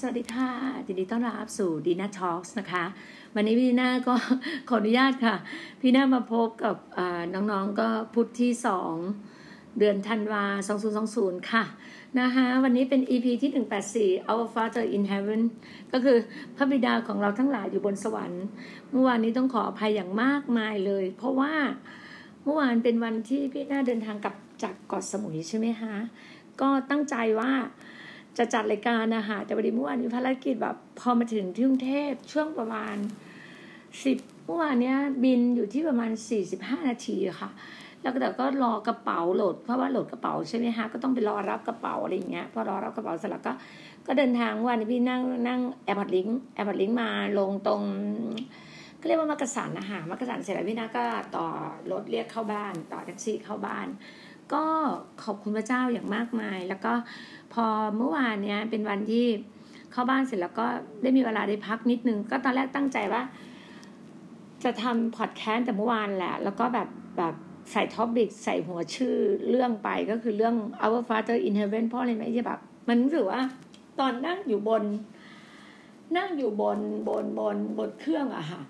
สวัสดีค่ะยินดีต้อนรับสู่ดีน่าทอล์กนะคะ วันนี้พี่น่าก็ขออนุญาตค่ะ พี่น่ามาพบกับน้องๆก็พุทธที่สองเดือนธันวา 2020 ค่ะ นะคะวันนี้เป็น EP ที่ 184 Our Father in Heaven ก็คือพระบิดาของเราทั้งหลายอยู่บนสวรรค์ เมื่อวานนี้ต้องขออภัยอย่างมากมายเลย เพราะว่าเมื่อวานเป็นวันที่พี่น่าเดินทางกลับจากเกาะสมุยใช่ไหมคะก็ตั้งใจว่า จะจัดรายการนะคะแต่วันนี้เมื่อวานมีภารกิจแบบพอมาถึงที่กรุงเทพช่วงประมาณสิบเมื่อวานเนี้ยบินอยู่ที่ประมาณสี่สิบห้านาทีค่ะ แล้วก็แต่ก็รอกระเป๋าโหลดเพราะว่าโหลดกระเป๋าใช่ไหมคะก็ต้องไปรอรับกระเป๋าอะไรอย่างเงี้ยพอรอรับกระเป๋าเสร็จแล้วก็ก็เดินทางวันนี้พี่นั่งนั่ง Airport Link Airport Link มาลงตรงก็เรียกว่ามักกะสันนะคะมักกะสันเสร็จแล้วพี่นาก็ต่อรถเรียกเข้าบ้าน ต่อแท็กซี่เข้าบ้าน ก็ขอบคุณพระเจ้าอย่างมากมาย แล้วก็พอเมื่อวานเนี้ยเป็นวันที่เข้าบ้านเสร็จแล้วก็ได้มีเวลาได้พักนิดนึง ก็ตอนแรกตั้งใจว่า จะทำพอดแคสต์แต่เมื่อวานแหละ แล้วก็แบบแบบใส่ topic ใส่หัวชื่อเรื่องไปก็คือเรื่อง Our Father in Heaven เพราะอะไรไหมที่แบบ มันรู้สึกว่า ตอนนั่งอยู่บน นั่งอยู่บนบนบนบนเครื่องอะค่ะ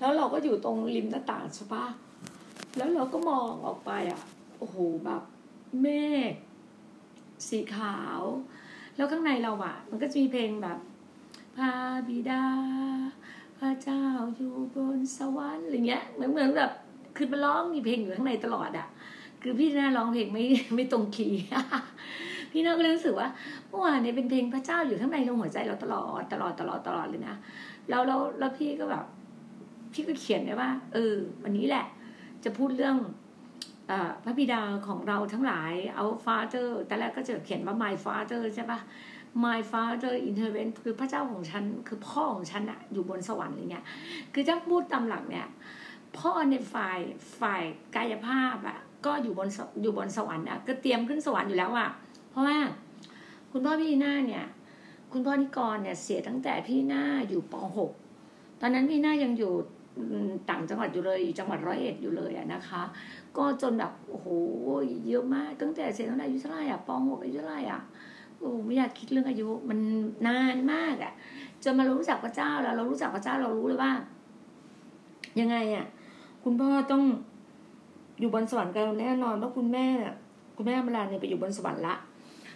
แล้วเราก็อยู่ตรงริมหน้าต่างใช่ปะแล้วเราก็มองออกไปอะ อ้โหแบบเมฆสีขาว แล้วข้างในเราอะมันก็จะมีเพลงแบบพระบิดา พระเจ้าอยู่บนสวรรค์อะไรเงี้ยเหมือนเหมือนแบบคือมันร้องมีเพลงอยู่ข้างในตลอดอะคือพี่น่าร้องเพลงไม่ไม่ตรงคีย์พี่น่าก็เลยรู้สึกว่าเมื่อวานเนี่ยเป็นเพลงพระเจ้าอยู่ข้างในเราหัวใจเราตลอดตลอดตลอดตลอดเลยนะแล้วแล้วแล้วพี่ก็แบบพี่ก็เขียนไว้ว่า เออ วันนี้แหละ จะพูดเรื่อง พระบิดาของเราทั้งหลาย our father แต่แรกก็จะเขียนว่า my father ใช่ปะ my father in heaven คือพระเจ้าของฉัน คือพ่อของฉันอะอยู่บนสวรรค์อะไรเงี้ย คือถ้าพูดตามหลักเนี่ย พ่อในฝ่ายฝ่ายกายภาพอะก็อยู่บนอยู่บนสวรรค์อะก็เตรียมขึ้นสวรรค์อยู่แล้วอะเพราะว่าคุณพ่อพี่หน้าเนี่ย คุณพ่อนิกรเนี่ยเสียตั้งแต่พี่หน้าอยู่ป .6 ตอนนั้นพี่หน้ายังอยู่ ต่างจังหวัดอยู่เลยอยู่จังหวัดร้อยเอ็ดอยู่เลยอะนะคะ ก็จนแบบโอ้โหเยอะมากตั้งแต่เสียตั้งแต่อายุเท่าไหร่อะปหกอายุเท่าไหร่อะโอ้ไม่อยากคิดเรื่องอายุมันนานมากอะจนมารู้จักพระเจ้าแล้วเรารู้จักพระเจ้าเรารู้เลยว่า ยังไงอะคุณพ่อต้องอยู่บนสวรรค์กันแน่นอนเพราะคุณแม่คุณแม่เวลาเนี่ยไปอยู่บนสวรรค์ละ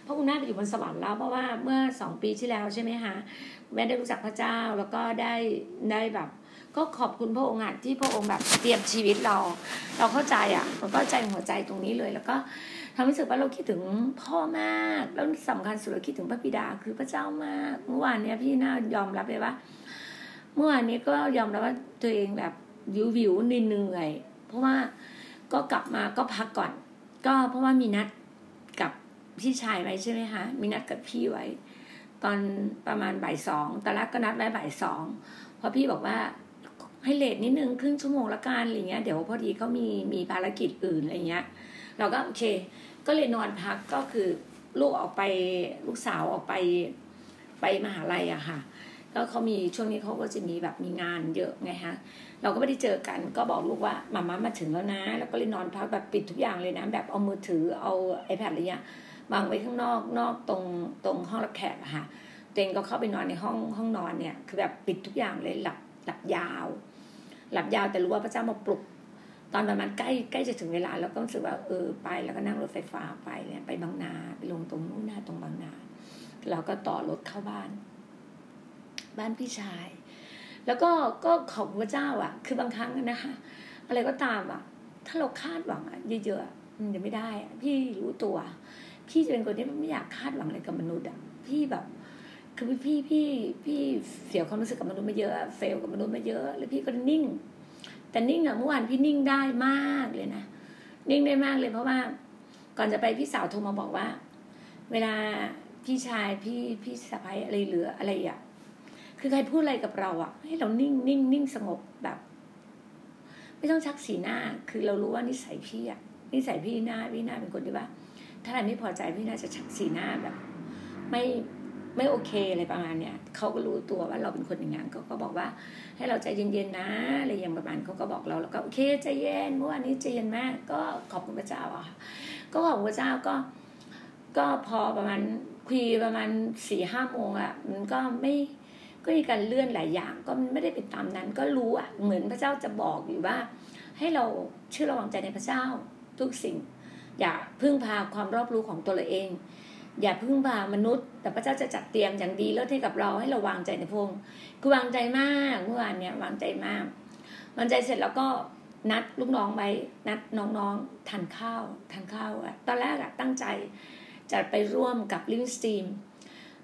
เพราะคุณแม่ไปอยู่บนสวรรค์แล้วเพราะว่าเมื่อสองปีที่แล้วใช่ไหมคะแม่ได้รู้จักพระเจ้าแล้วก็ได้ได้แบบ ก็ขอบคุณพระองค์อะที่พระองค์แบบเตรียมชีวิตเรา เราเข้าใจอะเราเข้าใจหัวใจตรงนี้เลย แล้วก็ทำให้รู้สึกว่าเราคิดถึงพ่อมากแล้วสำคัญสุดเราคิดถึงพระบิดาคือพระเจ้ามาก เมื่อวานเนี้ยพี่น่ายอมรับเลยว่า เมื่อวานนี้ก็ยอมรับว่าตัวเองแบบวิววิวเหนื่อยเพราะว่าก็กลับมาก็พักก่อน ก็เพราะว่ามีนัดกับพี่ชายไว้ใช่ไหมคะมีนัดกับพี่ไว้ ตอนประมาณบ่ายสองตอนแรกก็นัดไว้บ่ายสองเพอพี่บอกว่า ให้เลทนิดนึงครึ่งชั่วโมงละกันอะไรเงี้ยเดี๋ยวพอดีเขามีมีภารกิจอื่นอะไรเงี้ย เราก็โอเค ก็เลยนอนพักก็คือลูกออกไปลูกสาวออกไปไปมหาลัยอะค่ะก็เขามีช่วงนี้เขาก็จะมีแบบมีงานเยอะไงฮะ เราก็ไม่ได้เจอกันก็บอกลูกว่ามาม่ามาถึงแล้วนะ แล้วก็เลยนอนพักแบบปิดทุกอย่างเลยนะ แบบเอามือถือเอา iPad อะไรเงี้ยวางไว้ข้างนอกนอกตรงตรงห้องรับแขกอะค่ะเตงก็เข้าไปนอนในห้องห้องนอนเนี่ย คือแบบปิดทุกอย่างเลยหลับหลับยาว หลับยาวแต่รู้ว่าพระเจ้ามาปลุก ตอนประมาณใกล้ใกล้จะถึงเวลาแล้วก็รู้สึกว่าเออไปแล้วก็นั่งรถไฟฟ้าไปเนี่ยไปบางนาไปลงตรงนู้นนะตรงบางนาเราก็ต่อรถเข้าบ้าน บ้านพี่ชาย แล้วก็ก็ขอบพระเจ้าอะ คือบางครั้งนะคะ อะไรก็ตามอะ ถ้าเราคาดหวังอะเยอะๆมันจะไม่ได้อะพี่รู้ตัว พี่จะเป็นคนที่ไม่อยากคาดหวังอะไรกับมนุษย์อะ พี่แบบ คือพี่พี่พี่เสียความรู้สึกกับมนุษย์มาเยอะเฟลกับมนุษย์มาเยอะ แล้วพี่ก็นิ่ง แต่นิ่งอะเมื่อวานพี่นิ่งได้มากเลยนะนิ่งได้มากเลยเพราะว่า ก่อนจะไปพี่สาวโทรมาบอกว่า เวลาพี่ชายพี่พี่สะพ้ายอะไรเหลืออะไรอะคือใครพูดอะไรกับเราอะให้เรานิ่งนิ่งนิ่งสงบแบบ ไม่ต้องชักสีหน้า คือเรารู้ว่านิสัยพี่อะนิสัยพี่หน้าพี่หน้าเป็นคนที่ว่า ถ้าอะไรไม่พอใจพี่น่าจะชักสีหน้าแบบ ไม่ ไม่โอเคอะไรประมาณเนี้ยเขาก็รู้ตัวว่าเราเป็นคนอย่างนั้นเขาก็บอกว่า ให้เราใจเย็นๆนะอะไรอย่างประมาณเขาก็บอกเราแล้วก็โอเคใจเย็นเมื่อวานนี้ใจเย็นมาก ก็ขอบคุณพระเจ้าอะก็ขอบคุณพระเจ้าก็ ก็พอประมาณคุยประมาณสี่ห้าโมงอะมันก็ไม่ก็มีการเลื่อนหลายอย่างก็ไม่ได้เป็นตามนั้น ก็รู้อะเหมือนพระเจ้าจะบอกอยู่ว่า ให้เราเชื่อระวังใจในพระเจ้าทุกสิ่ง อย่าพึ่งพาความรอบรู้ของตัวเราเอง อย่าพึ่งพามนุษย์ แต่พระเจ้าจะจัดเตรียมอย่างดีแล้วให้กับเราให้เราวางใจในพงค์คือวางใจมากเมื่อวานเนี่ยวางใจมากวางใจเสร็จแล้วก็นัดลูกน้องไปนัดน้องๆทานข้าวทานข้าวอะตอนแรกอะตั้งใจจะไปร่วมกับลิงสตีม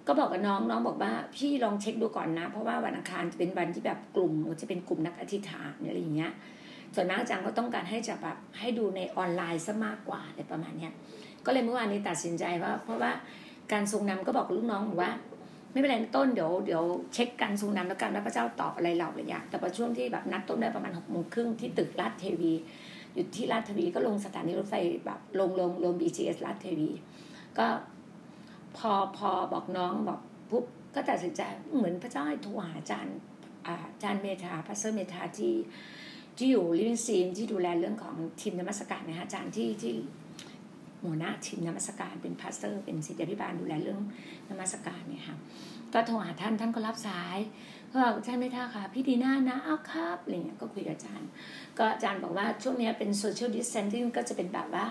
ก็บอกกับน้องน้องบอกว่า พี่ลองเช็คดูก่อนนะ เพราะว่าวันอังคารจะเป็นวันที่แบบกลุ่มจะเป็นกลุ่มนักอธิษฐานอะไรอย่างเงี้ยส่วนมากอาจารย์ก็ต้องการให้จะแบบให้ดูในออนไลน์ซะมากกว่าอะไรประมาณเนี้ย ก็เลยเมื่อวานนี้ตัดสินใจว่า เพราะว่าการทรงนำก็บอกลูกน้องว่า ไม่เป็นไรต้นเดี๋ยวเดี๋ยวเช็คการทรงนำแล้วกันว่าพระเจ้าตอบอะไรเราอะไรอย่างแต่พอช่วงที่แบบนัดต้นได้ประมาณหกโมงครึ่งที่ตึกราชเทวีอยู่ที่ราชเทวีก็ลงสถานีรถไฟแบบลงลงลง BTS ราชเทวี ก็พอพอบอกน้องบอกปุ๊บก็ตัดสินใจเหมือนพระเจ้าให้โทรหาอาจารย์อาจารย์เมธา Pastor เมธาที่ที่อยู่ Living Stream ที่ดูแลเรื่องของทีมนมัสการนะฮะอาจารย์ที่ที่ หัวหน้าทีมนมัสการเป็น pastor เป็นศิษยาภิบาลดูแลเรื่องนมัสการเนี่ยค่ะก็โทรหาท่านท่านก็รับสายก็บอกอาจารย์ไม่ท่าค่ะ พี่ดีน่านะอ้าวครับอะไรเงี้ยก็คุยกับอาจารย์ ก็อาจารย์บอกว่าช่วงนี้เป็น social distancing ก็จะเป็นแบบว่า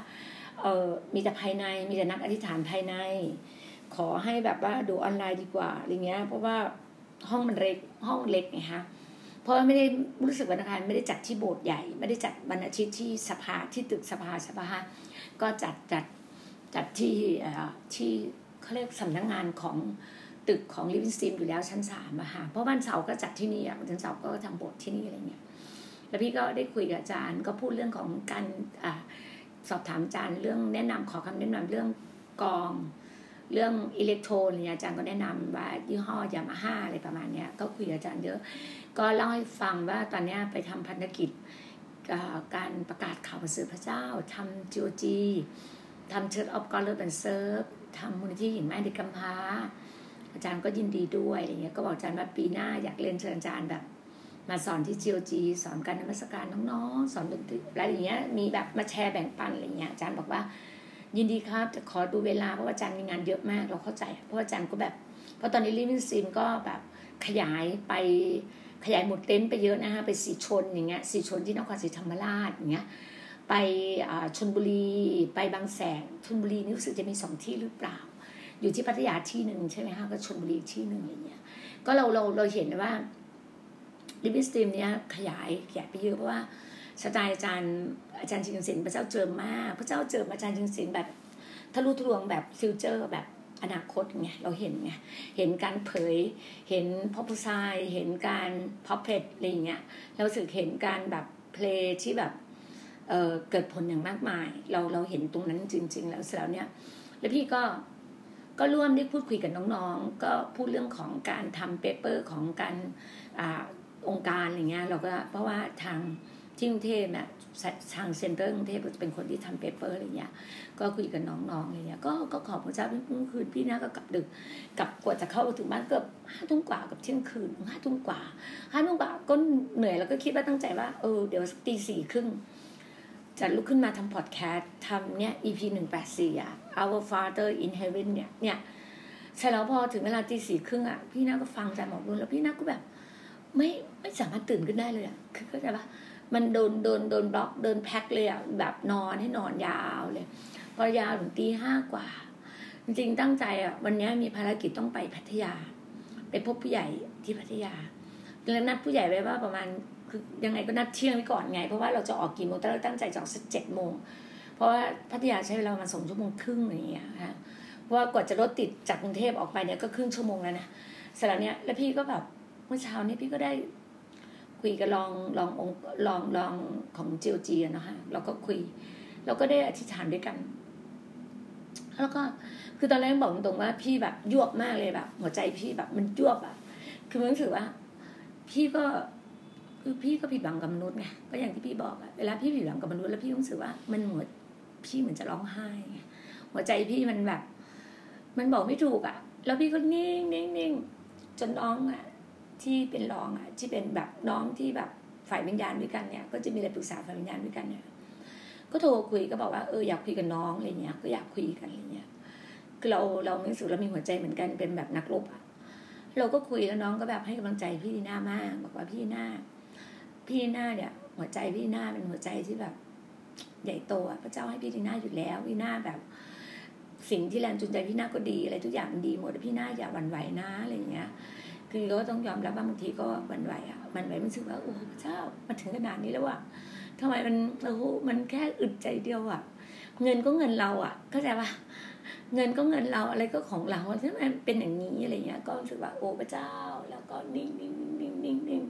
เออมีแต่ภายในมีแต่นักอธิษฐานภายใน ขอให้แบบว่าดูออนไลน์ดีกว่าอะไรเงี้ยเพราะว่าห้องมันเล็กห้องเล็กไงคะเพราะไม่ได้รู้สึกวันอังคารไม่ได้จัดที่โบสถ์ใหญ่ ไม่ได้จัดวันอาทิตย์ที่สภาที่ตึกสภาสภา ก็จัดจัดจัดที่ที่เขาเรียกสำนักงานของตึกของ Living Stream อยู่แล้วชั้นสามอะค่ะเพราะวันเสาร์ก็จัดที่นี่อะวันเสาร์ก็ทำโบสถ์ที่นี่อะไรเงี้ยแล้วพี่ก็ได้คุยกับอาจารย์ก็พูดเรื่องของการอสอบถามอาจารย์เรื่องแนะนำขอคำแนะนำเรื่องกลอง เรื่องอิเล็กโทนเนี่ยอาจารย์ก็แนะนำว่ายี่ห้อยามาฮ่าอะไรประมาณเนี้ยก็คุยกับอาจารย์เยอะ ก็เล่าให้ฟังว่าตอนนี้ไปทำพันธกิจ การประกาศข่าวประเสริฐพระเจ้าทำ GOG ทำ Church of กอลเลอร์บันเซิร์ฟทำมูลนิธิหญิงแม่เด็กกำพร้าอาจารย์ก็ยินดีด้วยอะไรเงี้ยก็บอกอาจารย์ว่าปีหน้าอยากเรียนเชิญอาจารย์แบบ มาสอนที่ GOG สอนการนมัสการน้องๆ สอนดนตรีอะไรอย่างเงี้ยมีแบบมาแชร์แบ่งปันอะไรเงี้ยอาจารย์บอกว่า ยินดีครับแต่ขอดูเวลาเพราะว่าอาจารย์มีงานเยอะมากเราเข้าใจ เพราะอาจารย์ก็แบบ เพราะตอนนี้ Living Stream ก็แบบขยายไป ขยายหมุดเต็นท์ไปเยอะนะฮะไปสิชลอย่างเงี้ยสิชลที่นครศรีธรรมราชอย่างเงี้ยไปชลบุรีไปบางแสนชลบุรีนี่รู้สึกจะมีสองที่หรือเปล่า อยู่ที่พัทยาที่หนึ่งใช่ไหมฮะก็ชลบุรีที่หนึ่งอะไรเงี้ยก็เราเราเราเห็นว่า Living Stream เนี้ยขยายขยายไปเยอะเพราะว่าสไตล์อาจารย์อาจารย์ชิงศิลป์พระเจ้าเจิมมาก พระเจ้าเจิมอาจารย์ชิงศิลป์แบบทะลุทะลวงแบบ future แบบ อนาคตไงเราเห็นไงเห็นการเผย เห็น prophesy เห็นการ prophet อะไรเงี้ยเราสึกเห็นการแบบเพลงที่แบบเกิดผลอย่างมากมาย เราเราเห็นตรงนั้นจริง ๆ แล้วเสร็จแล้วเนี่ยแล้วพี่ก็ก็ร่วมได้พูดคุยกับน้องๆ ก็พูดเรื่องของการทำ paper ของการอองค์การอะไรเงี้ยเราก็เพราะว่าทางที่กรุงเทพเนี่ย ทาง center กรุงเทพก็จะเป็นคนที่ทำ paper อะไรเงี้ย ก็คุยกับน้องๆอะไรเงี้ย ก็ก็ขอบพระเจ้าเมื่อคืนพี่นะก็กลับดึก กลับกว่าจะเข้าถึงบ้านเกือบห้าทุ่มกว่ากับเที่ยงคืนห้าทุ่มกว่าห้าทุ่มกว่าก็เหนื่อยแล้วก็คิดว่าตั้งใจว่าเออเดี๋ยวตีสี่ครึ่งจะลุกขึ้นมาทำพอดแคสต์ทำเนี่ย EP หนึ่งแปดสี่อะ Our Father in Heaven เนี่ยเนี่ยเสร็จแล้วพอถึงเวลาตีสี่ครึ่งอะพี่นาก็ฟังจากหมอรุนแล้วพี่นาก็แบบ ไม่ไม่สามารถตื่นขึ้นได้เลยอะคือเข้าใจปะ มันโดนโดนโดนบล็อกโดนแพ็คเลยอะแบบนอนให้นอนยาวเลยพอยาวถึงตีห้ากว่า จริงๆตั้งใจอะวันนี้มีภารกิจต้องไปพัทยา ไปพบผู้ใหญ่ที่พัทยาแล้วนัดผู้ใหญ่ไว้ว่าประมาณคือยังไงก็นัดเที่ยงไว้ก่อนไง เพราะว่าเราจะออกกี่โมงแต่เราตั้งใจจะออกสักเจ็ดโมงเพราะว่าพัทยาใช้เวลามาสองชั่วโมงครึ่งอย่างเงี้ยฮะเพราะว่ากว่าจะรถติดจากกรุงเทพออกไปเนี่ยก็ครึ่งชั่วโมงแล้วนะเสร็จแล้วเนี่ยแล้วพี่ก็แบบเมื่อเช้านี้พี่ก็ได้ คุยกับลองลององลองลองของเจียวจีนะฮะเราก็คุย เราก็ได้อธิษฐานด้วยกัน แล้วก็คือตอนแรกบอกตรงว่าพี่แบบยวบมากเลยแบบ หัวใจพี่แบบมันยวบแบบคือมันรู้สึกว่า พี่ก็คือพี่ก็ผิดหวังกับมนุษย์ไงก็อย่างที่พี่บอกอะเวลาพี่ผิดหวังกับมนุษย์แล้วพี่รู้สึกว่ามันเหมือนพี่เหมือนจะร้องไห้หัวใจพี่มันแบบ มันบอกไม่ถูกอะแล้วพี่ก็นิ่งนิ่งนิ่งจนน้องอะ ที่เป็นรองอะที่เป็นแบบน้องที่แบบฝ่ายวิญญาณด้วยกันเนี่ย ก็จะมีอะไรปรึกษาฝ่ายวิญญาณด้วยกันเนี่ย ก็โทรคุยก็บอกว่าเอออยากคุยกับน้องอะไรเงี้ย ก็อยากคุยกันอะไรเงี้ยคือเราเรารู้สึกเรามีหัวใจเหมือนกันเป็นแบบนักรบอะเราก็คุยแล้วน้องก็แบบให้กำลังใจพี่ดีน่ามาก บอกว่าพี่ดีน่าพี่ดีน่าเนี่ย หัวใจพี่ดีน่าเป็นหัวใจที่แบบ ใหญ่โตอะพระเจ้าให้พี่ดีน่าอยู่แล้วพี่น่าแบบ สิ่งที่แรงจูงใจพี่น่าก็ดีอะไรทุกอย่างมันดีหมดพี่น่าอย่าหวั่นไหวนะอะไรเงี้ย คือก็ต้องยอมรับว่าบางทีก็หวั่นไหวอะหวั่นไหวมันรู้สึกว่าโอ้พระเจ้ามาถึงขนาดนี้แล้วอะทำไมมันโอ้มันแค่อึดใจเดียวอะเงินก็เงินเราอะเข้าใจปะเงินก็เงินเราอะไรก็ของเราใช่ไหมเป็นอย่างนี้อะไรเงี้ย ก็รู้สึกว่าโอ้พระเจ้า แล้วก็นิ่งนิ่งนิ่งนิ่งนิ่ง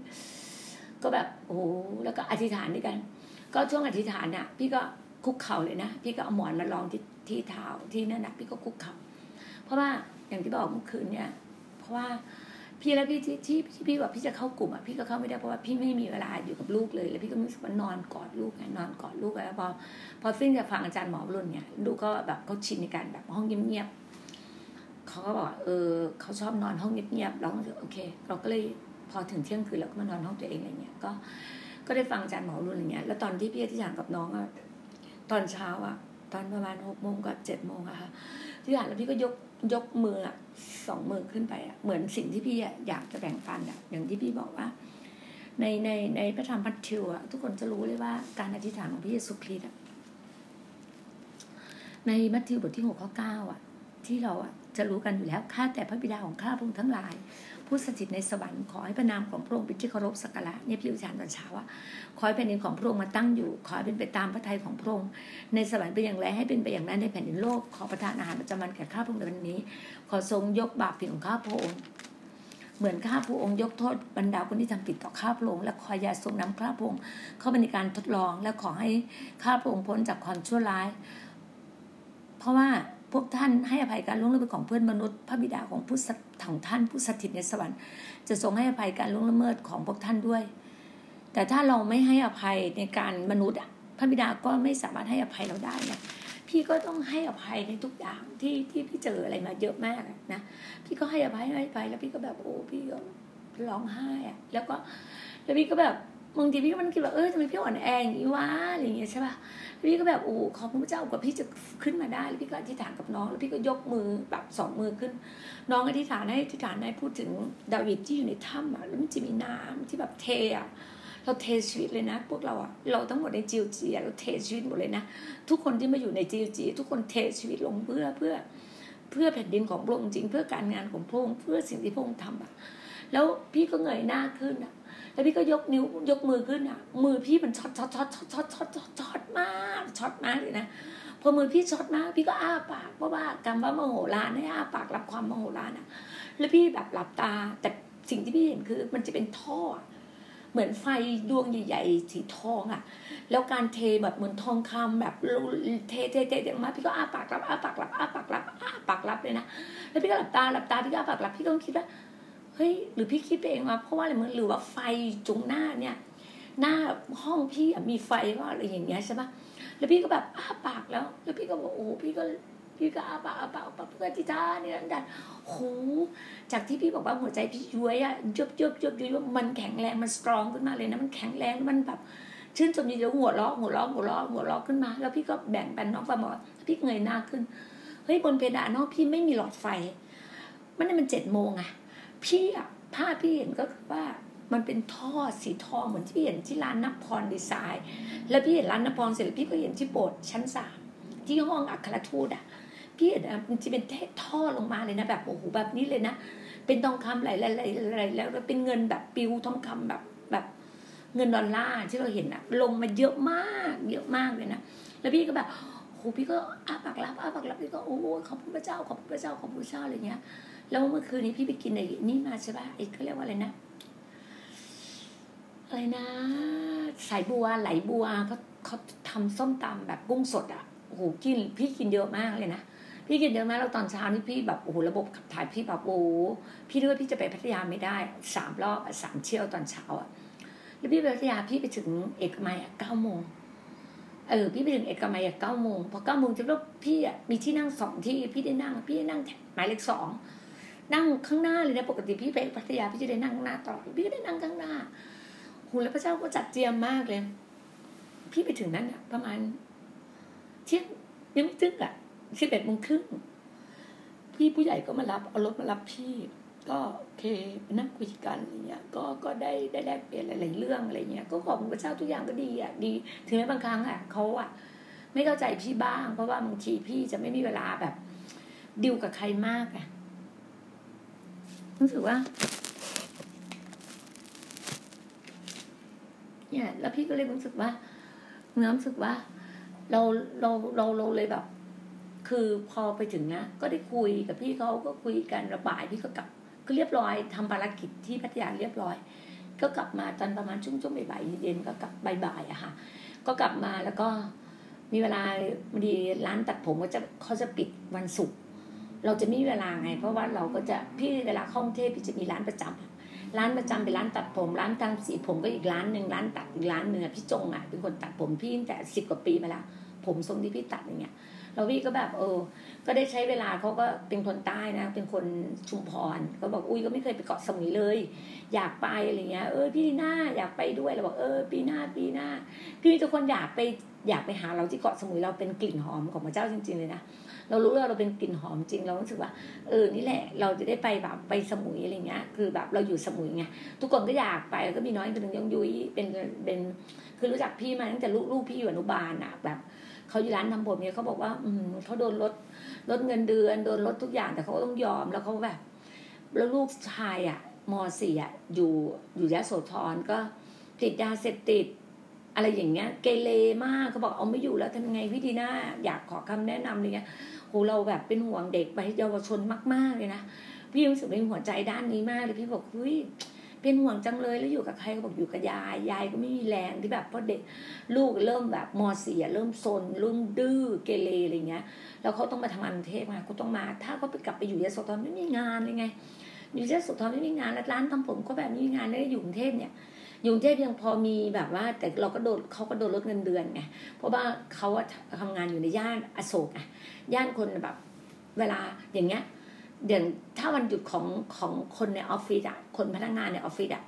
ก็แบบโอ้แล้วก็อธิษฐานด้วยกัน ก็ช่วงอธิษฐานเนี่ยพี่ก็คุกเข่าเลยนะพี่ก็เอาหมอนมาลองที่ที่เท้าที่นั่นนะพี่ก็คุกเข่าเพราะว่าอย่างที่บอกเมื่อคืนเนี่ย เพราะว่า พี่แล้วพี่ที่ที่พี่บอกพี่จะเข้ากลุ่มอะพี่ก็เข้าไม่ได้เพราะว่าพี่ไม่มีเวลาอยู่กับลูกเลย แล้วพี่ก็รู้สึกว่านอนกอดลูกไงนอนกอดลูกแล้วพอพอซึ่งจะฟังอาจารย์หมอรุ่นเนี่ยลูกก็แบบเขาชินในการแบบห้องเงียบๆเขาก็บอกเออเขาชอบนอนห้องเงียบๆเราก็โอเค เราก็เลยพอถึงเที่ยงคืนเราก็มานอนห้องตัวเองอะไรเงี้ยก็ก็ได้ฟังอาจารย์หมอรุ่นอะไรเงี้ยแล้วตอนที่พี่อธิษฐานกับน้องอะตอนเช้าอะตอนประมาณหกโมงกับเจ็ดโมงอะค่ะที่ฐานแล้วพี่ก็ยก ยกมืออะสองมือขึ้นไปอะเหมือนสิ่งที่พี่อยากจะแบ่งปันอะอย่างที่พี่บอกว่า ในในในพระธรรมพัทธิวอะทุกคนจะรู้เลยว่าการอธิษฐานของพระเยซูคริสต์อะในมัทธิวบทที่หกข้อเก้าอะที่เราอะจะรู้กันอยู่แล้วข้าแต่พระบิดาของข้าพระองค์ทั้งหลาย ผู้สถิตในสวรรค์ขอให้พระนามของพระองค์เป็นที่เคารพสักการะเนี่ยพี่อุจารตอนเช้าอะขอให้แผ่นดินของพระองค์มาตั้งอยู่ ขอให้เป็นไปตามพระทัยของพระองค์ในสวรรค์เป็นอย่างไรให้เป็นไปอย่างนั้นในแผ่นดินโลกขอประทานอาหารประจำวันแก่ข้าพระองค์ในวันนี้ ขอทรงยกบาปผิดของข้าพระองค์เหมือนข้าพระองค์ยกโทษบรรดาคนที่ทำผิดต่อข้าพระองค์และขออย่าทรงนำข้าพระองค์เข้าไปในการทดลองและขอให้ข้าพระองค์พ้นจากความชั่วร้าย เพราะว่า พวกท่านให้อภัยการล่วงละเมิดของเพื่อนมนุษย์ พระบิดาของผู้ของท่านผู้สถิตในสวรรค์ จะทรงให้อภัยการล่วงละเมิดของพวกท่านด้วย แต่ถ้าเราไม่ให้อภัยในการมนุษย์พระบิดาก็ไม่สามารถให้อภัยเราได้นะพี่ก็ต้องให้อภัยในทุกอย่างที่ที่พี่เจออะไรมาเยอะมากนะพี่ก็ให้อภัยให้อภัยแล้วพี่ก็แบบโอ้พี่ก็ร้องไห้อะแล้วก็แล้วพี่ก็แบบ บางทีพี่ก็มันคิดว่าเออทำไมพี่อ่อนแออย่างนี้วะอะไรเงี้ยใช่ป่ะพี่ก็แบบโอ้ขอบพระเจ้ากว่าพี่จะขึ้นมาได้แล้วพี่ก็อธิษฐานกับน้อง แล้วพี่ก็ยกมือแบบสองมือขึ้น น้องอธิษฐานให้อธิษฐานให้พูดถึงดาวิดที่อยู่ในถ้ำอะแล้วมันจะมีน้ำที่แบบเทอะเราเทชีวิตเลยนะ พวกเราอะเราทั้งหมดในจิวจีเราเทชีวิตหมดเลยนะทุกคนที่มาอยู่ในจิวจีทุกคนเทชีวิตลงเพื่อเพื่อเพื่อแผ่นดินของพระองค์จริงเพื่อการงานของพระองค์เพื่อสิ่งที่พระองค์ทำอะแล้วพี่ก็เงยหน้าขึ้นอะ แล้วพี่ก็ยกนิ้วยกมือขึ้นอะ มือพี่มันช็อตช็อตช็อตช็อตช็อตช็อตช็อตมากช็อตมากเลยนะพอมือพี่ช็อตมากพี่ก็อ้าปากเพราะว่ากรรมว่ามโหฬารให้อ้าปากรับความมโหฬารอะ แล้วพี่แบบหลับตา แต่สิ่งที่พี่เห็นคือ มันจะเป็นท่อ เหมือนไฟดวงใหญ่ ๆ สีทองอะ แล้วการเทแบบเหมือนทองคำแบบเทเทเทเทมาพี่ก็อ้าปากรับอ้าปากรับอ้าปากรับอ้าปากรับเลยนะแล้วพี่ก็หลับตาหลับตาพี่ก็อ้าปากรับพี่ก็คิดว่า เฮ้ยหรือพี่คิดไปเองว่าเพราะว่าอะไรมันหรือว่าไฟตรงหน้าเนี่ย หน้าห้องพี่มีไฟว่าอะไรอย่างเงี้ยใช่ปะแล้วพี่ก็แบบอ้าปากแล้ว แล้วพี่ก็บอกโอ้พี่ก็พี่ก็อ้าปากอ้าปากปากเพื่อที่จ้าเนี่ยนั่นโหจากที่พี่บอกว่าหัวใจพี่ย้วยอะยบยบยบยบมันแข็งแรงมัน strong ขึ้นมาเลยนะมันแข็งแรงมันแบบชื่นชมดีแล้วหัวเราะหัวเราะหัวเราะหัวเราะขึ้นมา แล้วพี่ก็แบ่งปันน้องปาหมอพี่เงยหน้าขึ้นเฮ้ยบนเพดานนอกพี่ไม่มีหลอดไฟ มันนี่มันเจ็ดโมงอะ พี่อะภาพพี่เห็นก็คือว่ามันเป็นท่อสีทองเหมือนที่เห็นที่ร้านนภพรดีไซน์ แล้วพี่เห็นร้านนภพรเสร็จแล้วพี่ก็เห็นที่โบสถ์ชั้นสามที่ห้องอัครทูตอะพี่เห็นมันจะเป็นท่อลงมาเลยนะแบบโอ้โหแบบนี้เลยนะเป็นทองคำหลายๆแล้วเป็นเงินแบบปิวทองคำแบบแบบเงินดอลลาร์ที่เราเห็นอะลงมาเยอะมากเยอะมากเลยนะแล้วพี่ก็แบบโอ้พี่ก็อ้าปากรับอ้าปากรับพี่ก็โอ้ขอบคุณพระเจ้าขอบคุณพระเจ้าขอบคุณพระเจ้าอะไรเงี้ย แล้วเมื่อคืนนี้พี่ไปกินไอ้นี่มาใช่ปะไอ้เขาเรียกว่าอะไรนะ อะไรนะ สายบัวไหลบัวเขาเขาทำส้มตำแบบกุ้งสดอะโอ้โหกิน พี่กินเยอะมากเลยนะพี่กินเยอะมากแล้วตอนเช้านี่พี่แบบโอ้โหระบบขับถ่ายพี่แบบโอ้พี่นึกว่าพี่จะไปพัทยาไม่ได้สามรอบสามเที่ยวตอนเช้าอะแล้วพี่ไปพัทยาพี่ไปถึงเอกมัยอะเก้าโมงเออพี่ไปถึงเอกมัยอะเก้าโมงพอเก้าโมงจะแล้พี่อะมีที่นั่งสองที่พี่ได้นั่ง พี่ได้นั่งหมายเลขสอง นั่งข้างหน้าเลยนะปกติพี่ไปพัทยาพี่จะได้นั่งหน้าตลอดพี่ก็ได้นั่งข้างหน้าหูแล้วพระเจ้าก็จัดเตรียมมากเลย พี่ไปถึงนั้นอะประมาณเที่ยงยังไม่ถึงอะสิบเอ็ดโมงครึ่งพี่ผู้ใหญ่ก็มารับเอารถมารับพี่ก็โอเคนั่งคุยกันอะไรเงี้ยก็ก็ได้ได้แลกเปลี่ยนหลายๆเรื่องอะไรเงี้ยก็ขอบคุณพระเจ้าทุกอย่างก็ดีอะดี ถึงแม้บางครั้งอะเขาอะไม่เข้าใจพี่บ้าง เพราะว่าบางทีพี่จะไม่มีเวลาแบบดิวกับใครมากอะ รู้สึกว่า เนี่ย แล้วพี่ก็เลยรู้สึกว่าเนื้อรู้สึกว่า เราเราเราเราเลยแบบ คือพอไปถึงนะก็ได้คุยกับพี่เขาก็คุยกันระบายพี่ก็กลับก็เรียบร้อยทำภารกิจที่พัทยาเรียบร้อย ก็กลับมาตอนประมาณช่วงช่วงบ่ายเย็นก็กลับบ่ายๆอะค่ะ ก็กลับมาแล้วก็มีเวลาบางทีร้านตัดผมก็จะเขาจะปิดวันศุกร์ เราจะไม่มีเวลาไง เพราะว่าเราก็จะพี่เวลาเข้ากรุงเทพพี่จะมีร้านประจำร้านประจำเป็นร้านตัดผม ร้านทำสีผมก็อีกร้านหนึ่งร้านตัดอีกร้านหนึ่งพี่จงอะเป็นคนตัดผมพี่ตั้งแต่สิบกว่าปีมาแล้วผมทรงที่พี่ตัดอย่างเงี้ยเราพี่ก็แบบเออ ก็ได้ใช้เวลาเขาก็เป็นคนใต้นะ เป็นคนชุมพรเขาบอกอุ้ยก็ไม่เคยไปเกาะสมุยเลย อยากไปอะไรเงี้ย เออพี่หน้าอยากไปด้วยเราบอกเออปีหน้าปีหน้าพี่ทุกคนอยากไปอยากไปหาเราที่เกาะสมุยเราเป็นกลิ่นหอมของพระเจ้าจริง ๆเลยนะ เรารู้ว่าเราเป็นกลิ่นหอมจริง เรารู้สึกว่า เออนี่แหละ เราจะได้ไปแบบไปสมุยอะไรเงี้ย คือแบบเราอยู่สมุยไงทุกคนก็อยากไปแล้วก็มีน้อยคนหนึ่งยงยุ้ยเป็นเป็นคือรู้จักพี่มาตั้งแต่ลูกลูกพี่อยู่อนุบาลอะแบบเขาอยู่ร้านทำผมเนี่ยเขาบอกว่า อืมเขาโดนลดลดเงินเดือนโดนลดทุกอย่างแต่เขาต้องยอมแล้วเขาแบบแล้วลูกชายอะมสี่อะอยู่อยู่ยะโสธรก็ติดยาเสพติด อะไรอย่างเงี้ย เกเรมากเขาบอกเอาไม่อยู่แล้วทำยังไงพี่ดีน่าอยากขอคำแนะนำอะไรเงี้ยโหเราแบบเป็นห่วงเด็กไปเยาวชนมาก ๆเลยนะพี่รู้สึกเป็นหัวใจด้านนี้มากเลยพี่บอกเฮ้ยเป็นห่วงจังเลยแล้วอยู่กับใครก็บอกอยู่กับยายยายก็ไม่มีแรงที่แบบเพราะเด็กลูกเริ่มแบบมอเสียเริ่มซนเริ่มดื้อเกเรอะไรเงี้ยแล้วเขาต้องมาทำงานกรุงเทพมาเขาต้องมา ถ้าเขาไปกลับไปอยู่ยโสธรไม่มีงานเลยไงอยู่ยโสธรไม่มีงานแล้วร้านทำผมก็แบบไม่มีงานแล้วอยู่กรุงเทพเนี่ย ยุงเทพยังพอมีแบบว่า แต่เราก็โดนเขาก็โดนลดเงินเดือนไงเพราะว่าเขาทำงานอยู่ในย่านอโศกไงย่านคนแบบ เวลาอย่างเงี้ยเดี๋ยวถ้าวันหยุดของของคนในออฟฟิศอะคนพนักงานในออฟฟิศอะ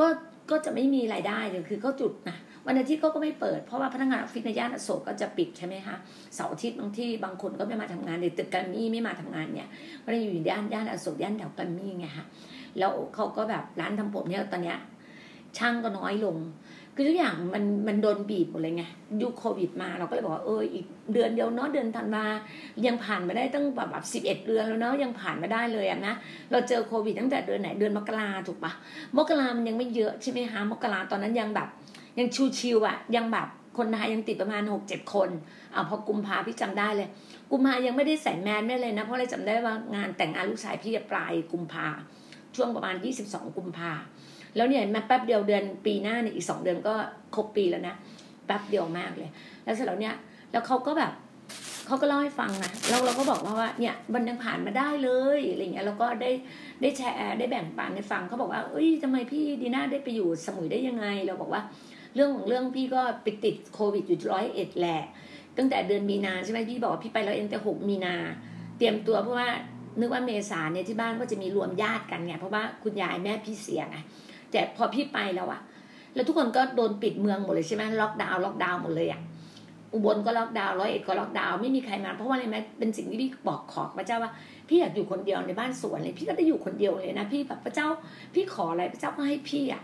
ก็ก็จะไม่มีรายได้เลยคือก็จุดนะวันอาทิตย์ก็ก็ไม่เปิดเพราะว่าพนักงานออฟฟิศในย่านอโศกก็จะปิดใช่ไหมคะเสาร์อาทิตย์บางที่บางคนก็ไม่มาทำงานในตึกการมี่ไม่มาทำงานเนี่ยก็เลยอยู่ย่านย่านอโศกย่านแถวการมี่ไงฮะแล้วเขาก็แบบร้านทำผมเนี่ยตอนเนี้ย ช่างก็น้อยลง คือทุกอย่างมันมันโดนบีบหมดเลยไงยุคโควิดมาเราก็เลยบอกว่าเอออีกเดือนเดียวเนาะเดือนธันวายังผ่านมาได้ตั้งแบบแบบสิบเอ็ดเดือนแล้วเนาะยังผ่านมาได้เลยอะนะเราเจอโควิดตั้งแต่เดือนไหนเดือนมกราถูกปะมกรามันยังไม่เยอะใช่ไหมคะมกราตอนนั้นยังแบบ ยังชิวๆอะยังแบบคนไทยยังติดประมาณหกเจ็ดคนอ่าพอกุมภาพี่จำได้เลย กุมภายังไม่ได้ใส่แมสไม่เลยนะเพราะอะไรจำได้ว่างานแต่งงานลูกชายพี่ปลายกุมภาช่วงประมาณยี่สิบสองกุมภา แล้วเนี่ยมาแป๊บเดียวเดือนปีหน้าเนี่ยอีกสองเดือนก็ครบปีแล้วนะแป๊บเดียวมากเลย แล้วเสร็จแล้วเนี่ยแล้วเขาก็แบบเขาก็เล่าให้ฟังนะแล้วเราก็บอกว่าว่าเนี่ยมันยังผ่านมาได้เลยอะไรเงี้ยแล้วก็ได้ได้แชร์ได้แบ่งปันให้ฟังเขาบอกว่าเอ้ยทำไมพี่ดีน่าได้ไปอยู่สมุยได้ยังไง เราบอกว่าเรื่องของเรื่องพี่ก็ไปติดโควิดอยู่ร้อยเอ็ดแหละตั้งแต่เดือนมีนาใช่ไหมพี่บอกว่าพี่ไปร้อยเอ็ดแต่หกมีนา เตรียมตัวเพราะว่านึกว่าเมษาเนี่ยที่บ้านก็จะมีรวมญาติกันไงเพราะว่าคุณยายแม่พี่เสียไง แต่พอพี่ไปแล้วอะแล้วทุกคนก็โดนปิดเมืองหมดเลยใช่ไหมล็อกดาวน์ล็อกดาวน์หมดเลยอะอุบลก็ล็อกดาวน์ร้อยเอ็ดก็ล็อกดาวน์ไม่มีใครมาเพราะว่าอะไรไหมเป็นสิ่งที่พี่บอกขอพระเจ้าว่า พี่อยากอยู่คนเดียวในบ้านสวนเลย พี่ก็ได้อยู่คนเดียวเลยนะพี่แบบพระเจ้า พี่ขออะไรพระเจ้าก็ให้พี่อะ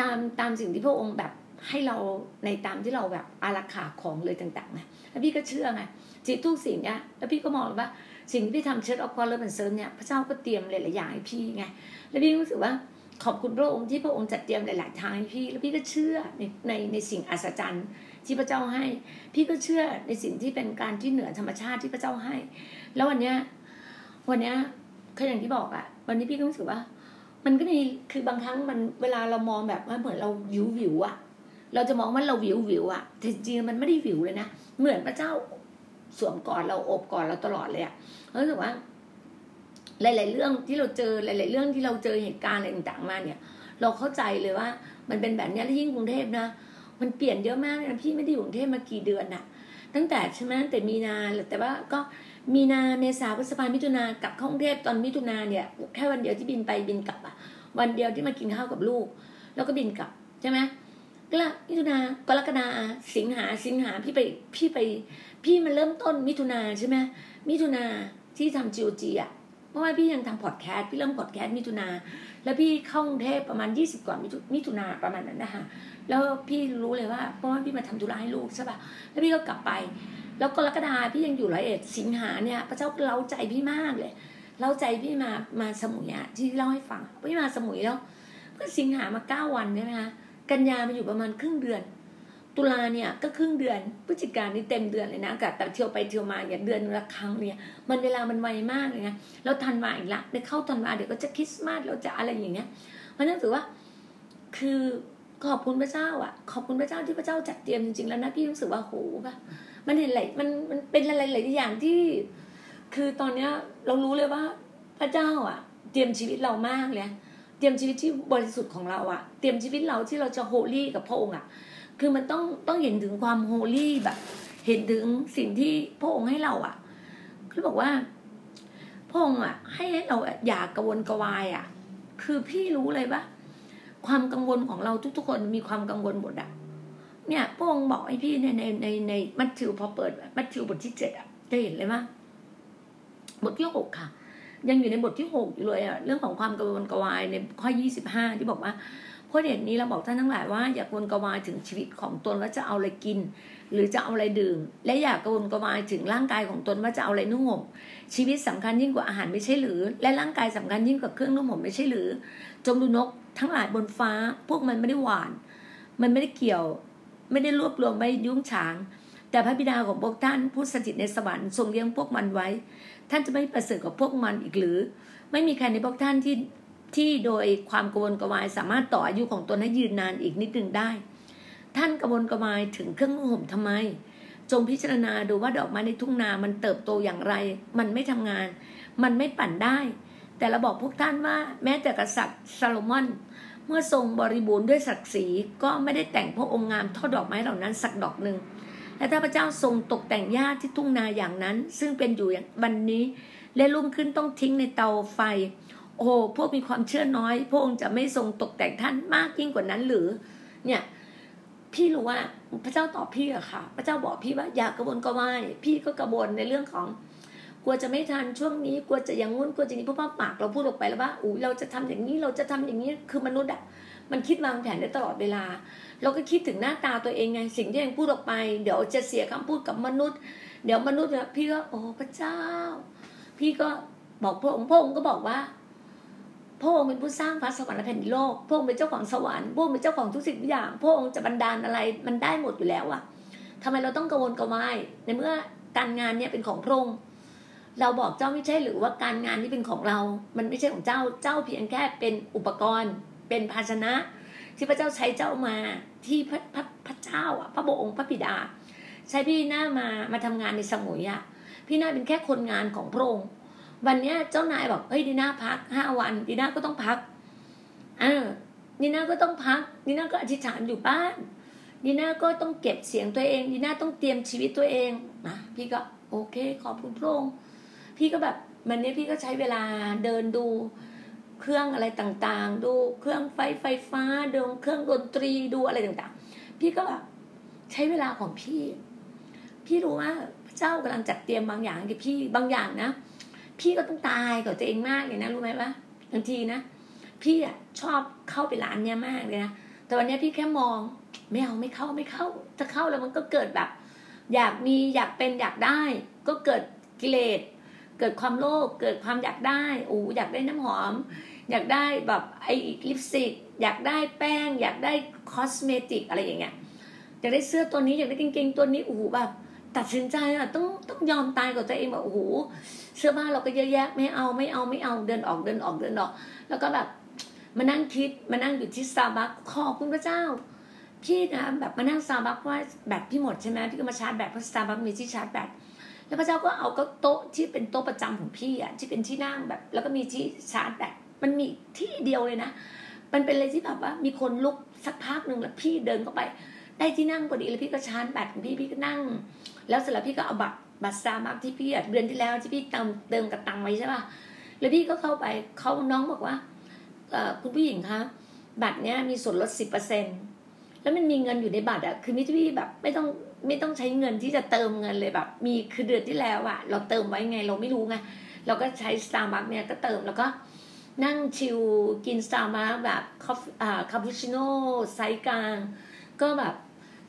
ตามตามสิ่งที่พระองค์แบบให้เราในตามที่เราแบบอาราขาของเลยต่างๆนะแล้วพี่ก็เชื่อไงจิตทุกสิ่งเนี้ยแล้วพี่ก็มองว่าสิ่งที่พี่ทำ Church of คอร์เลอร์เบันเซิร์เนี่ยพระเจ้าก็เตรียมหลายๆอย่างให้พี่ไงแล้วพี่รู้สึกว่า ขอบคุณพระองค์ที่พระองค์จัดเตรียมหลาย ๆ ทางให้พี่ แล้วพี่ก็เชื่อในในในสิ่งอัศจรรย์ที่พระเจ้าให้ พี่ก็เชื่อในสิ่งที่เป็นการที่เหนือธรรมชาติที่พระเจ้าให้ แล้ววันเนี้ยวันเนี้ยก็อย่างที่บอกอะวันนี้พี่ก็รู้สึกว่า มันก็มีคือบางครั้งมันเวลาเรามองแบบว่าเหมือนเราวิววิวอะเราจะมองว่าเราวิววิวอะแต่จริงมันไม่ได้วิวเลยนะเหมือนพระเจ้าสวมกอดเราอบกอดเราตลอดเลยอะรู้สึกว่า หลาย ๆ เรื่องที่เราเจอหลาย ๆ เรื่องที่เราเจอเหตุการณ์อะไรต่างๆมาเนี่ย เราเข้าใจเลยว่า มันเป็นแบบนี้แล้วยิ่งกรุงเทพนะมันเปลี่ยนเยอะมากนะพี่ไม่ได้อยู่กรุงเทพมากี่เดือนน่ะตั้งแต่ใช่ไหมแต่มีนาแต่ว่าก็มีนาเมษาพฤษภามิถุนากลับเข้ากรุงเทพตอนมิถุนาเนี่ยแค่วันเดียวที่บินไปบินกลับอะวันเดียวที่มากินข้าวกับลูก แล้วก็บินกลับใช่ไหมก็ละมิถุนากรกฎาสิงหาสิงหาพี่ไปพี่ไป พี่มันเริ่มต้นมิถุนาใช่ไหมมิถุนาที่ทำจีโอจีอะ เพราะว่าพี่ยังทำพอดแคสต์พี่เริ่มพอดแคสต์มิถุนา แล้วพี่เข้ากรุงเทพประมาณยี่สิบกว่ามิถุนาประมาณนั้นนะคะแล้วพี่รู้เลยว่าเพราะว่าพี่มาทำธุระให้ลูกใช่ป่ะแล้วพี่ก็กลับไป แล้วกรกฎาพี่ยังอยู่ร้อยเอ็ดสิงหาเนี่ย พระเจ้าเล้าใจพี่มากเลยเล้าใจพี่มามาสมุยอะที่เล่าให้ฟังพี่มาสมุยแล้วก็สิงหามาเก้าวันใช่ไหมคะกันยามาอยู่ประมาณครึ่งเดือน ตุลาเนี่ยก็ครึ่งเดือนพฤศจิกานี่เต็มเดือนเลยนะกับแต่เที่ยวไปเที่ยวมาอย่างเดือนละครั้งเนี่ยมันเวลามันไวมากเลยนะแล้วทันวาอีกละได้เข้าทันวาเดี๋ยวก็จะคริสต์มาสแล้วจะอะไรอย่างเงี้ยเพราะนั่นถือว่าคือขอบคุณพระเจ้าอะ ขอบคุณพระเจ้าที่พระเจ้าจัดเตรียมจริงๆแล้วนะพี่รู้สึกว่าโหแบบมันเห็นหลายมันมันเป็นอะไรหลายอย่างที่ คือตอนเนี้ยเรารู้เลยว่าพระเจ้าอะ เตรียมชีวิตเรามากเลยเตรียมชีวิตที่บริสุทธิ์ของเราอะ เตรียมชีวิตเราที่เราจะโฮลี่กับพระองค์อะ คือมันต้องต้องเห็นถึงความโฮลี่แบบ เห็นถึงสิ่งที่พระองค์ให้เราอะคือบอกว่าพระองค์อะ ให้เราอย่ากระวนกระวายอะ คือพี่รู้เลยว่าความกังวลของเราทุกๆคนมีความกังวลหมดอะเนี่ยพระองค์บอกให้พี่ในในในในมัทธิวพอเปิดมัทธิวบทที่เจ็ดอะจะเห็นเลยว่าบทที่หกค่ะ ยังอยู่ในบทที่หกอยู่เลยอะเรื่องของความกังวลกวายในข้อยี่สิบห้าที่บอกว่า เพราะเด็ดนี้เราบอกท่านทั้งหลายว่าอย่ากวนกวายถึงชีวิตของตนว่าจะเอาอะไรกิน หรือจะเอาอะไรดื่ม และอย่ากวนกวายถึงร่างกายของตนว่าจะเอาอะไรนุ่งห่มชีวิตสำคัญยิ่งกว่าอาหารไม่ใช่หรือ และร่างกายสำคัญยิ่งกว่าเครื่องนุ่งห่มไม่ใช่หรือ จงดูนกทั้งหลายบนฟ้า พวกมันไม่ได้หวาน มันไม่ได้เกี่ยว ไม่ได้รวบรวมไว้ยุ่งฉาง แต่พระบิดาของพวกท่านผู้สถิตในสวรรค์ทรงเลี้ยงพวกมันไว้ ท่านจะไม่ประเสริฐกับพวกมันอีกหรือ ไม่มีใครในพวกท่านที่ ที่โดยความกระวนกระวายสามารถต่ออายุของตนให้ยืนนานอีกนิดหนึ่งได้ ท่านกระวนกระวายถึงเครื่องนุ่งห่มทำไม จงพิจารณาดูว่าดอกไม้ในทุ่งนามันเติบโตอย่างไร มันไม่ทำงาน มันไม่ปั่นได้ แต่เราบอกพวกท่านว่าแม้แต่กษัตริย์ซาโลมอน เมื่อทรงบริบูรณ์ด้วยศักดิ์ศรีก็ไม่ได้แต่งพระองค์งามเท่าดอกไม้เหล่านั้นสักดอกหนึ่งและถ้าพระเจ้าทรงตกแต่งหญ้าที่ทุ่งนาอย่างนั้น ซึ่งเป็นอยู่อย่างวันนี้และรุ่งขึ้นต้องทิ้งในเตาไฟ โอ้พวกมีความเชื่อน้อย พระองค์จะไม่ทรงตกแต่งท่านมากยิ่งกว่านั้นหรือ เนี่ย พี่รู้ว่าพระเจ้าตอบพี่อะค่ะ พระเจ้าบอกพี่ว่าอยากกระวนกระวายพี่ก็กระวนในเรื่องของ กลัวจะไม่ทันช่วงนี้กลัวจะย่างงุ้นกลัวจะนี้เพราะว่าปากเราพูดออกไปแล้วว่าอู้เราจะทำอย่างนี้เราจะทำอย่างนี้คือมนุษย์อะมันคิดวางแผนได้ตลอดเวลา เราก็คิดถึงหน้าตาตัวเองไงสิ่งที่เองพูดออกไป เดี๋ยวจะเสียคำพูดกับมนุษย์ เดี๋ยวมนุษย์เนี่ยพี่ก็โอ้พระเจ้า พี่ก็บอกพระองค์พระองค์ก็บอกว่า พระองค์เป็นผู้สร้างฟ้าสวรรค์และแผ่นดินโลก พระองค์เป็นเจ้าของสวรรค์ พระองค์เป็นเจ้าของทุกสิ่งทุกอย่าง พระองค์จะบันดาลอะไรมันได้หมดอยู่แล้วอะทำไมเราต้องกังวลกังวายในเมื่อการงานเนี่ยเป็นของพระองค์ เราบอกเจ้าไม่ใช่หรือว่าการงานที่เป็นของเรา มันไม่ใช่ของเจ้า เจ้าเพียงแค่เป็นอุปกรณ์ เป็นภาชนะ ที่พระเจ้าใช้เจ้ามาที่พระพระพระเจ้าอะ พระบองค์พระบิดา ใช้พี่หน้ามามาทำงานในสมุยอะ พี่หน้าเป็นแค่คนงานของพระองค์ วันนี้เจ้านายบอกเฮ้ยดีน่าพักห้าวันดีน่าก็ต้องพักเออดีน่าก็ต้องพักดีน่าก็อธิษฐานอยู่บ้านดีน่าก็ต้องเก็บเสียงตัวเองดีน่าต้องเตรียมชีวิตตัวเองนะพี่ก็โอเคขอบคุณพระองค์พี่ก็แบบวันนี้พี่ก็ใช้เวลาเดินดูเครื่องอะไรต่างๆ ดูเครื่องไฟไฟฟ้าดูเครื่องดนตรีดูอะไรต่างๆ พี่ก็แบบใช้เวลาของพี่ พี่รู้ว่าพระเจ้ากำลังจัดเตรียมบางอย่างกับพี่บางอย่างนะ พี่ก็ต้องตายกับตัวเองมากเลยนะรู้ไหมวะบางทีนะพี่อะชอบเข้าไปร้านเนี้ยมากเลยนะแต่วันนี้พี่แค่มองไม่เอาไม่เข้าไม่เข้าถ้าเข้าแล้วมันก็เกิดแบบ อยากมีอยากเป็นอยากได้ ก็เกิดกิเลสเกิดความโลภเกิดความอยากได้โอ้อยากได้น้ำหอม อยากได้แบบไอ้ลิปสติกอยากได้แป้ง อยากได้คอสเมติกอะไรอย่างเงี้ยอยากได้เสื้อตัวนี้อยากได้กางเกงตัวนี้โอ้โหแบบ ตัดสินใจอะต้องต้องยอมตายกับตัวเองแบบโอ้โหเสื้อผ้าเราก็เยอะแยะไม่เอาไม่เอาไม่เอาเดินออกเดินออกเดินออก แล้วก็แบบมานั่งคิดมานั่งอยู่ที่ซาบักขอบคุณพระเจ้า พี่นะแบบมานั่งซาบักว่าแบตพี่หมดใช่ไหมพี่ก็มาชาร์จแบตเพราะซาบักมีที่ชาร์จแบตแล้วพระเจ้าก็เอาก็โต๊ะที่เป็นโต๊ะประจำของพี่อะที่เป็นที่นั่งแบบ แล้วก็มีที่ชาร์จแบตมันมีที่เดียวเลยนะ มันเป็นอะไรที่แบบว่ามีคนลุกสักพักหนึ่งแล้วพี่เดินเข้าไป ได้ที่นั่งพอดีแล้วพี่ก็ชาร์จแบตของพี่พี่ก็นั่ง แล้วเสร็จแล้วพี่ก็เอาบัตรบัตรสตาร์บัคที่พี่เดือนที่แล้วที่พี่เติมเติมกับตังไว้ใช่ป่ะแล้วพี่ก็เข้าไปเขาน้องบอกว่าคุณผู้หญิงคะบัตรเนี้ยมีส่วนลดสิบเปอร์เซ็นแล้วมันมีเงินอยู่ในบัตรอะคือมิที่พี่แบบไม่ต้องไม่ต้องใช้เงินที่จะเติมเงินเลยแบบ มีคือเดือนที่แล้วอะเราเติมไว้ไงเราไม่รู้ไงเราก็ใช้สตาร์บัคเนี่ยก็เติมแล้วก็นั่ง chill กินสตาร์บัคแบบคาคาปูชิโน่ไซส์กลาง ก็แบบ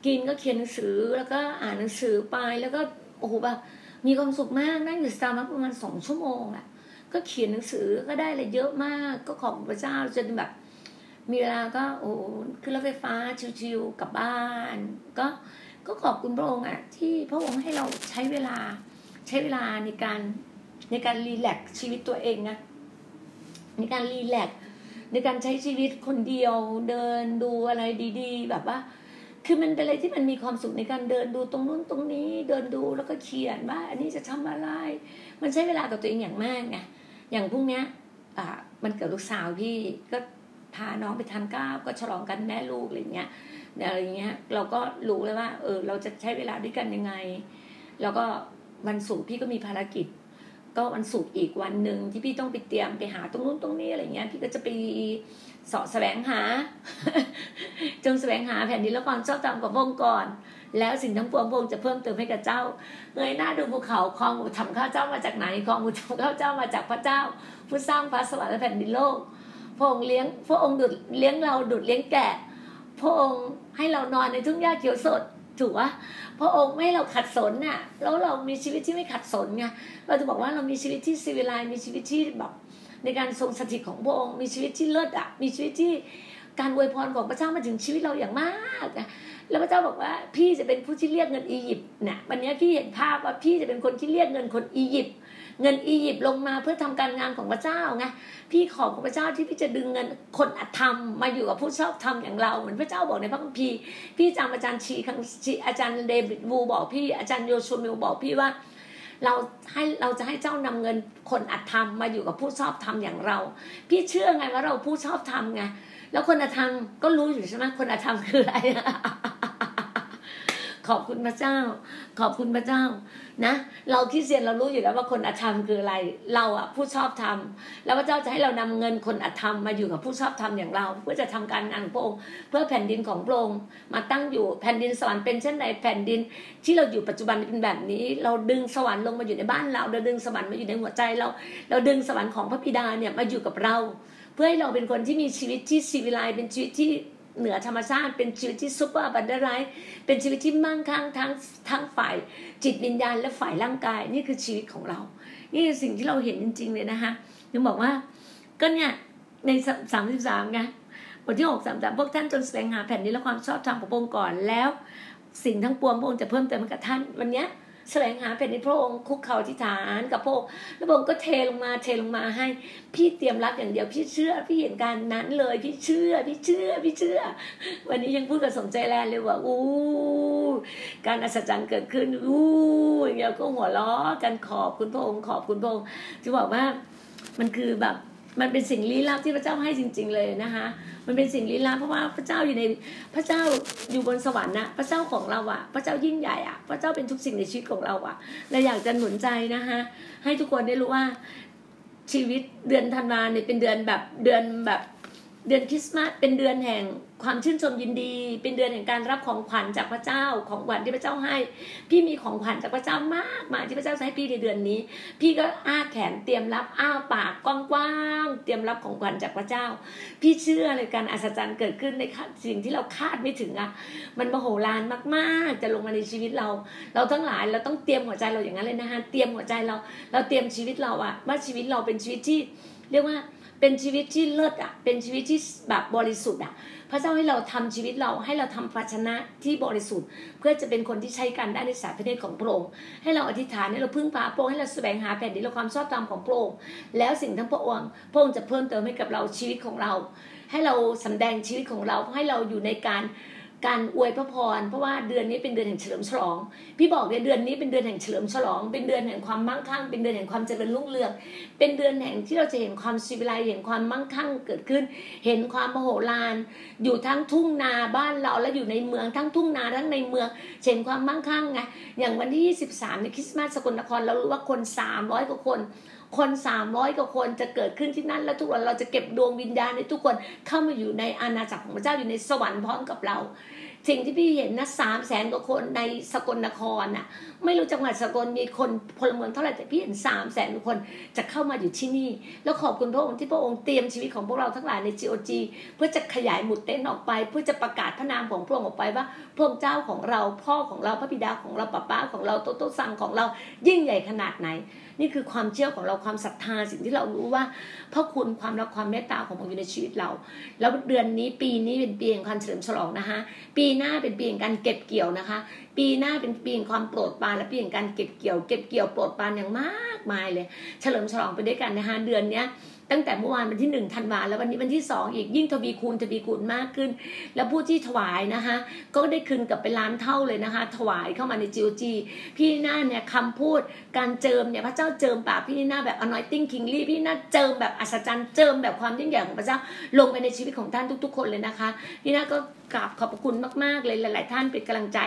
กินก็เขียนหนังสือแล้วก็อ่านหนังสือไปแล้วก็โอ้โหแบบมีความสุขมากนั่งอยู่สตาร์บัคประมาณสองชั่วโมงอะก็เขียนหนังสือก็ได้อะไรเยอะมากก็ขอบพระเจ้าจนแบบ มีเวลาก็โอ้ขึ้นรถไฟฟ้าชิวๆกลับบ้าน ก็ก็ขอบคุณพระองค์อะที่พระองค์ให้เราใช้เวลาใช้เวลาในการในการรีแลกชีวิตตัวเองนะในการรีแลกในการใช้ชีวิตคนเดียวเดินดูอะไรดี ๆ แบบว่า คือมันเป็นอะไรที่มันมีความสุขในการเดินดูตรงนู้นตรงนี้ เดินดูแล้วก็เขียนว่าอันนี้จะทำอะไร มันใช้เวลากับตัวเองอย่างมากไงอย่างพรุ่งนี้อ่ามันเกิดลูกสาวพี่ก็พาน้องไปทานข้าวก็ฉลองกันแม่ลูกอะไรเงี้ยอะไรเงี้ยเราก็รู้เลยว่าเออเราจะใช้เวลาด้วยกันยังไง แล้วก็วันศุกร์พี่ก็มีภารกิจ ก็วันศุกร์อีกวันหนึ่งที่พี่ต้องไปเตรียมไปหาตรงนู้นตรงนี้อะไรเงี้ย พี่ก็จะไป สาะแสวงหา จงแสวงหาแผ่นดินละครชอบจำกับพงก่อน แล้วสิ่งทั้งปวงพงจะเพิ่มเติมให้กับเจ้าเงยหน้าดูภูเขาคลองทำข้าวเจ้ามาจากไหนคลองทำข้าวเจ้ามาจากพระเจ้า ผู้สร้างฟ้าสวรรค์และแผ่นดินโลกพระองค์เลี้ยงพระองค์ดุดเลี้ยงเราดุดเลี้ยงแกะพระองค์ให้เรานอนในทุ่งหญ้าเขียวสดถูกปะพระองค์ไม่ให้เราขัดสนน่ะ แล้วเรามีชีวิตที่ไม่ขัดสนไงเราจะบอกว่าเรามีชีวิตที่ซีวิไลมีชีวิตที่แบบ ในการทรงสถิตของพระองค์มีชีวิตที่เลิศอะมีชีวิตที่การอวยพรของพระเจ้ามาถึงชีวิตเราอย่างมากนะแล้วพระเจ้าบอกว่าพี่จะเป็นผู้ที่เรียกเงินอียิปต์เนี่ยวันนี้พี่เห็นภาพว่าพี่จะเป็นคนที่เรียกเงินคนอียิปต์เงินอียิปต์ลงมาเพื่อทำการงานของพระเจ้าไงพี่ขอบพระเจ้าที่พี่จะดึงเงินคนอธรรมมาอยู่กับผู้ชอบธรรมอย่างเราเหมือนพระเจ้าบอกในพระคัมภีร์พี่จำอาจารย์ชีคังชีอาจารย์เดวิดวูบอกพี่อาจารย์โยชูมิลบอกพี่ว่า เราให้เราจะให้เจ้านำเงินคนอธรรมมาอยู่กับผู้ชอบธรรมอย่างเรา พี่เชื่อไงว่าเราผู้ชอบธรรมไงแล้วคนอธรรมก็รู้อยู่ใช่ไหมคนอธรรมคืออะไร ขอบคุณพระเจ้า ขอบคุณพระเจ้านะเราคิดเสียนเรารู้อยู่แล้วว่าคนอธรรมคืออะไร เราอะผู้ชอบธรรม แล้วพระเจ้าจะให้เรานำเงินคนอธรรมมาอยู่กับผู้ชอบธรรมอย่างเรา เพื่อจะทำการงานของพระองค์เพื่อแผ่นดินของพระองค์มาตั้งอยู่แผ่นดินสวรรค์เป็นเช่นไรแผ่นดิน ที่เราอยู่ปัจจุบันเป็นแบบนี้ เราดึงสวรรค์ลงมาอยู่ในบ้านเราเราดึงสวรรค์มาอยู่ในหัวใจเรา เราดึงสวรรค์ของพระบิดาเนี่ยมาอยู่กับเรา เพื่อให้เราเป็นคนที่มีชีวิตที่ศิวิไลซ์เป็นชีวิตที่ เหนือธรรมชาติเป็นชีวิตที่ superabundant life เป็นชีวิตที่มั่งคั่งทั้งทั้งฝ่ายจิตวิญญาณและฝ่ายร่างกาย นี่คือชีวิตของเรา นี่คือสิ่งที่เราเห็นจริง ๆ เลยนะคะถึงบอกว่าก็เนี่ยในสามสิบสามไงบทที่หกสามสามพวกท่านจนแสวงหาแผ่นนี้และความชอบธรรมของพระองค์ก่อนแล้ว สิ่งทั้งปวงพระองค์จะเพิ่มเติมให้กับท่านวันเนี้ย แสวงหาแผ่นดินพระองค์คุกเข่าที่ฐานกับพระองค์แล้วพระองค์ก็เทลงมาเทลงมาให้ พี่เตรียมรับอย่างเดียวพี่เชื่อ พี่เห็นการนั้นเลย พี่เชื่อ พี่เชื่อ พี่เชื่อ วันนี้ยังพูดกับสมใจแลนเลยว่าอู้การอัศจรรย์เกิดขึ้นอู้อย่างเงี้ยก็หัวล้อกันขอบคุณพระองค์ขอบคุณพระองค์จะบอกว่ามันคือแบบ มันเป็นสิ่งลี้ลับที่พระเจ้าให้จริง ๆ เลยนะคะ มันเป็นสิ่งลี้ลับเพราะว่าพระเจ้าอยู่ในพระเจ้าอยู่บนสวรรค์นะพระเจ้าของเราอะพระเจ้ายิ่งใหญ่อะพระเจ้าเป็นทุกสิ่งในชีวิตของเราอะเราอยากจะหนุนใจนะคะให้ทุกคนได้รู้ว่าชีวิตเดือนธันวาเนี่ยเป็นเดือนแบบเดือนแบบเดือนคริสต์มาสเป็นเดือนแห่ง ความชื่นชมยินดี เป็นเดือนแห่งการรับของขวัญจากพระเจ้าของขวัญที่พระเจ้าให้ พี่มีของขวัญจากพระเจ้ามากมายที่พระเจ้าให้พี่ในเดือนนี้ พี่ก็อ้าแขนเตรียมรับอ้าปากกว้างๆเตรียมรับของขวัญจากพระเจ้า พี่เชื่อเลยการอัศจรรย์เกิดขึ้นในสิ่งที่เราคาดไม่ถึงอะมันมโหฬารมากๆ จะลงมาในชีวิตเรา เราทั้งหลายเราต้องเตรียมหัวใจเราอย่างนั้นเลยนะคะเตรียมหัวใจเรา เราเตรียมชีวิตเราอะว่าชีวิตเราเป็นชีวิตที่ เรียกว่า เป็นชีวิตที่เลิศอะ เป็นชีวิตที่แบบบริสุทธิ์อะ พระเจ้าให้เราทำชีวิตเราให้เราทำภาชนะที่บริสุทธิ์ เพื่อจะเป็นคนที่ใช้กันได้ในสายพระเนตรของพระองค์ให้เราอธิษฐานให้เราพึ่งพาพระองค์ให้เราแสวงหาแผ่นดินและความชอบธรรมของพระองค์แล้วสิ่งทั้งพระองค์พระองค์จะเพิ่มเติมให้กับเราชีวิตของเรา ให้เราสำแดงชีวิตของเราให้เราอยู่ในการ การอวยพระพร เพราะว่าเดือนนี้เป็นเดือนแห่งเฉลิมฉลอง พี่บอกเลยเดือนนี้เป็นเดือนแห่งเฉลิมฉลอง เป็นเดือนแห่งความมั่งคั่ง เป็นเดือนแห่งความเจริญรุ่งเรือง เป็นเดือนแห่งที่เราจะเห็นความชีวิไลเห็นความมั่งคั่งเกิดขึ้น เห็นความมโหฬารอยู่ทั้งทุ่งนาบ้านเราและอยู่ในเมืองทั้งทุ่งนาทั้งในเมืองเห็นความมั่งคั่งไงอย่างวันที่ 23ในคริสต์มาสสกลนครเรารู้ว่าคน 300กว่าคน คนสามร้อยกว่าคนจะเกิดขึ้นที่นั่น แล้วทุกวันเราจะเก็บดวงวิญญาณในทุกคนเข้ามาอยู่ในอาณาจักรของพระเจ้าอยู่ในสวรรค์พร้อมกับเรา สิ่งที่พี่เห็นนะสามแสนกว่าคนในสกลนครน่ะ ไม่รู้จังหวัดสกลมีคนพลเมืองเท่าไหร่แต่พี่เห็นสามแสนกว่าคนจะเข้ามาอยู่ที่นี่ แล้วขอบคุณพระองค์ที่พระองค์เตรียมชีวิตของพวกเราทั้งหลายใน GOG เพื่อจะขยายหมุดเต้นออกไป เพื่อจะประกาศพระนามของพระองค์ออกไปว่าพระองค์เจ้าของเราพ่อของเราพระบิดาของเราป้าป้าของเราโตโตซังของเรายิ่งใหญ่ขนาดไหน นี่คือความเชื่อของเราความศรัทธาสิ่งที่เรารู้ว่าพระคุณความรักความเมตตาของพระองค์อยู่ในชีวิตเรา แล้วเดือนนี้ปีนี้เป็นปีแห่งการเฉลิมฉลองนะคะปีหน้าเป็นปีแห่งการเก็บเกี่ยวนะคะ ปีหน้าเป็นปีแห่งความโปรดปรานและปีแห่งการเก็บเกี่ยว เก็บเกี่ยวโปรดปรานอย่างมากมายเลย เฉลิมฉลองไปด้วยกันนะคะเดือนเนี้ย ตั้งแต่เมื่อวานวันที่หนึ่งธันวาแล้ววันนี้วันที่สองอีกยิ่งทวีคูณทวีคูณมากขึ้น แล้วผู้ที่ถวายนะคะ ก็ได้คืนกลับไปล้านเท่าเลยนะคะ ถวายเข้ามาใน GOG พี่หน้าเนี่ยคำพูดการเจิมเนี่ยพระเจ้าเจิมปากพี่หน้าแบบ anointing kingly พี่หน้าเจิมแบบอัศจรรย์เจิมแบบความยิ่งใหญ่ของพระเจ้าลงไปในชีวิตของท่านทุก ๆ คนเลยนะคะ พี่หน้าก็กราบขอบพระคุณมากๆเลยหลาย ๆ ท่านเป็นกำลังใจ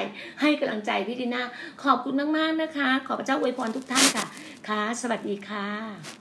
ให้กำลังใจพี่ดีนาขอบคุณมากๆนะคะ ขอพระเจ้าอวยพรทุกท่านค่ะค่ะ สวัสดีค่ะ